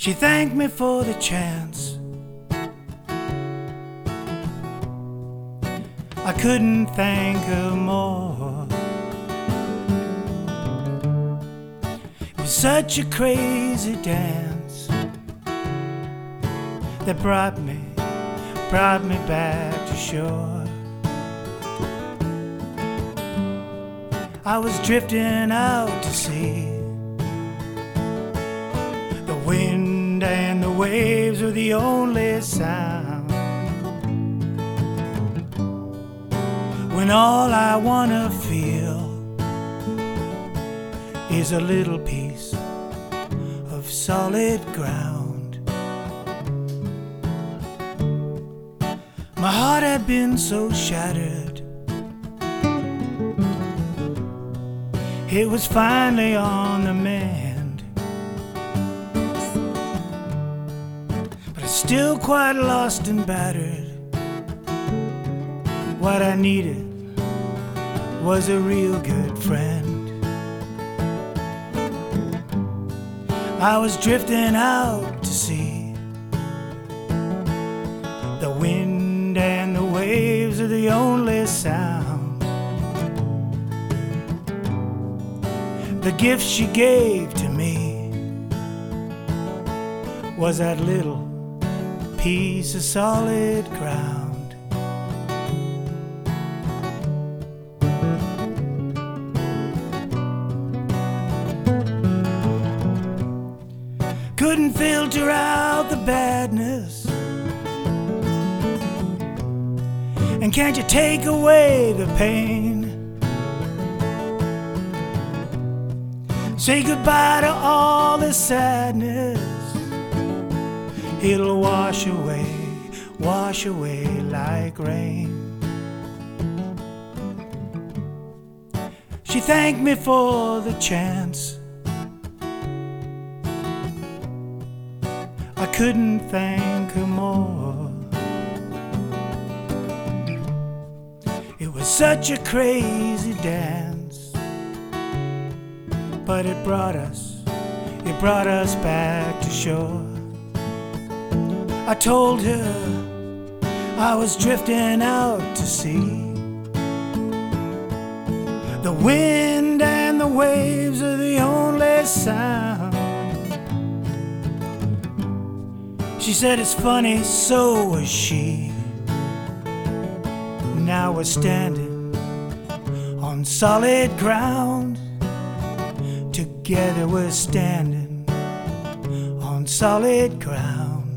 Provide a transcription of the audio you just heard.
She thanked me for the chance. I couldn't thank her more. It was such a crazy dance that brought me, brought me back to shore. I was drifting out to sea. Wind and the waves are the only sound. When all I wanna feel is a little piece of solid ground. My heart had been so shattered. It was finally on the mend. Still quite lost and battered. What I needed was a real good friend. I was drifting out to sea. The wind and the waves are the only sound. The gift she gave to me was that little piece of solid ground. Couldn't filter out the badness. And can't you take away the pain? Say goodbye to all the sadness. It'll wash away, wash away like rain. She thanked me for the chance. I couldn't thank her more. It was such a crazy dance, but it brought us, it brought us back to shore. I told her I was drifting out to sea. The wind and the waves are the only sound. She said it's funny, so was she. Now we're standing on solid ground. Together we're standing on solid ground.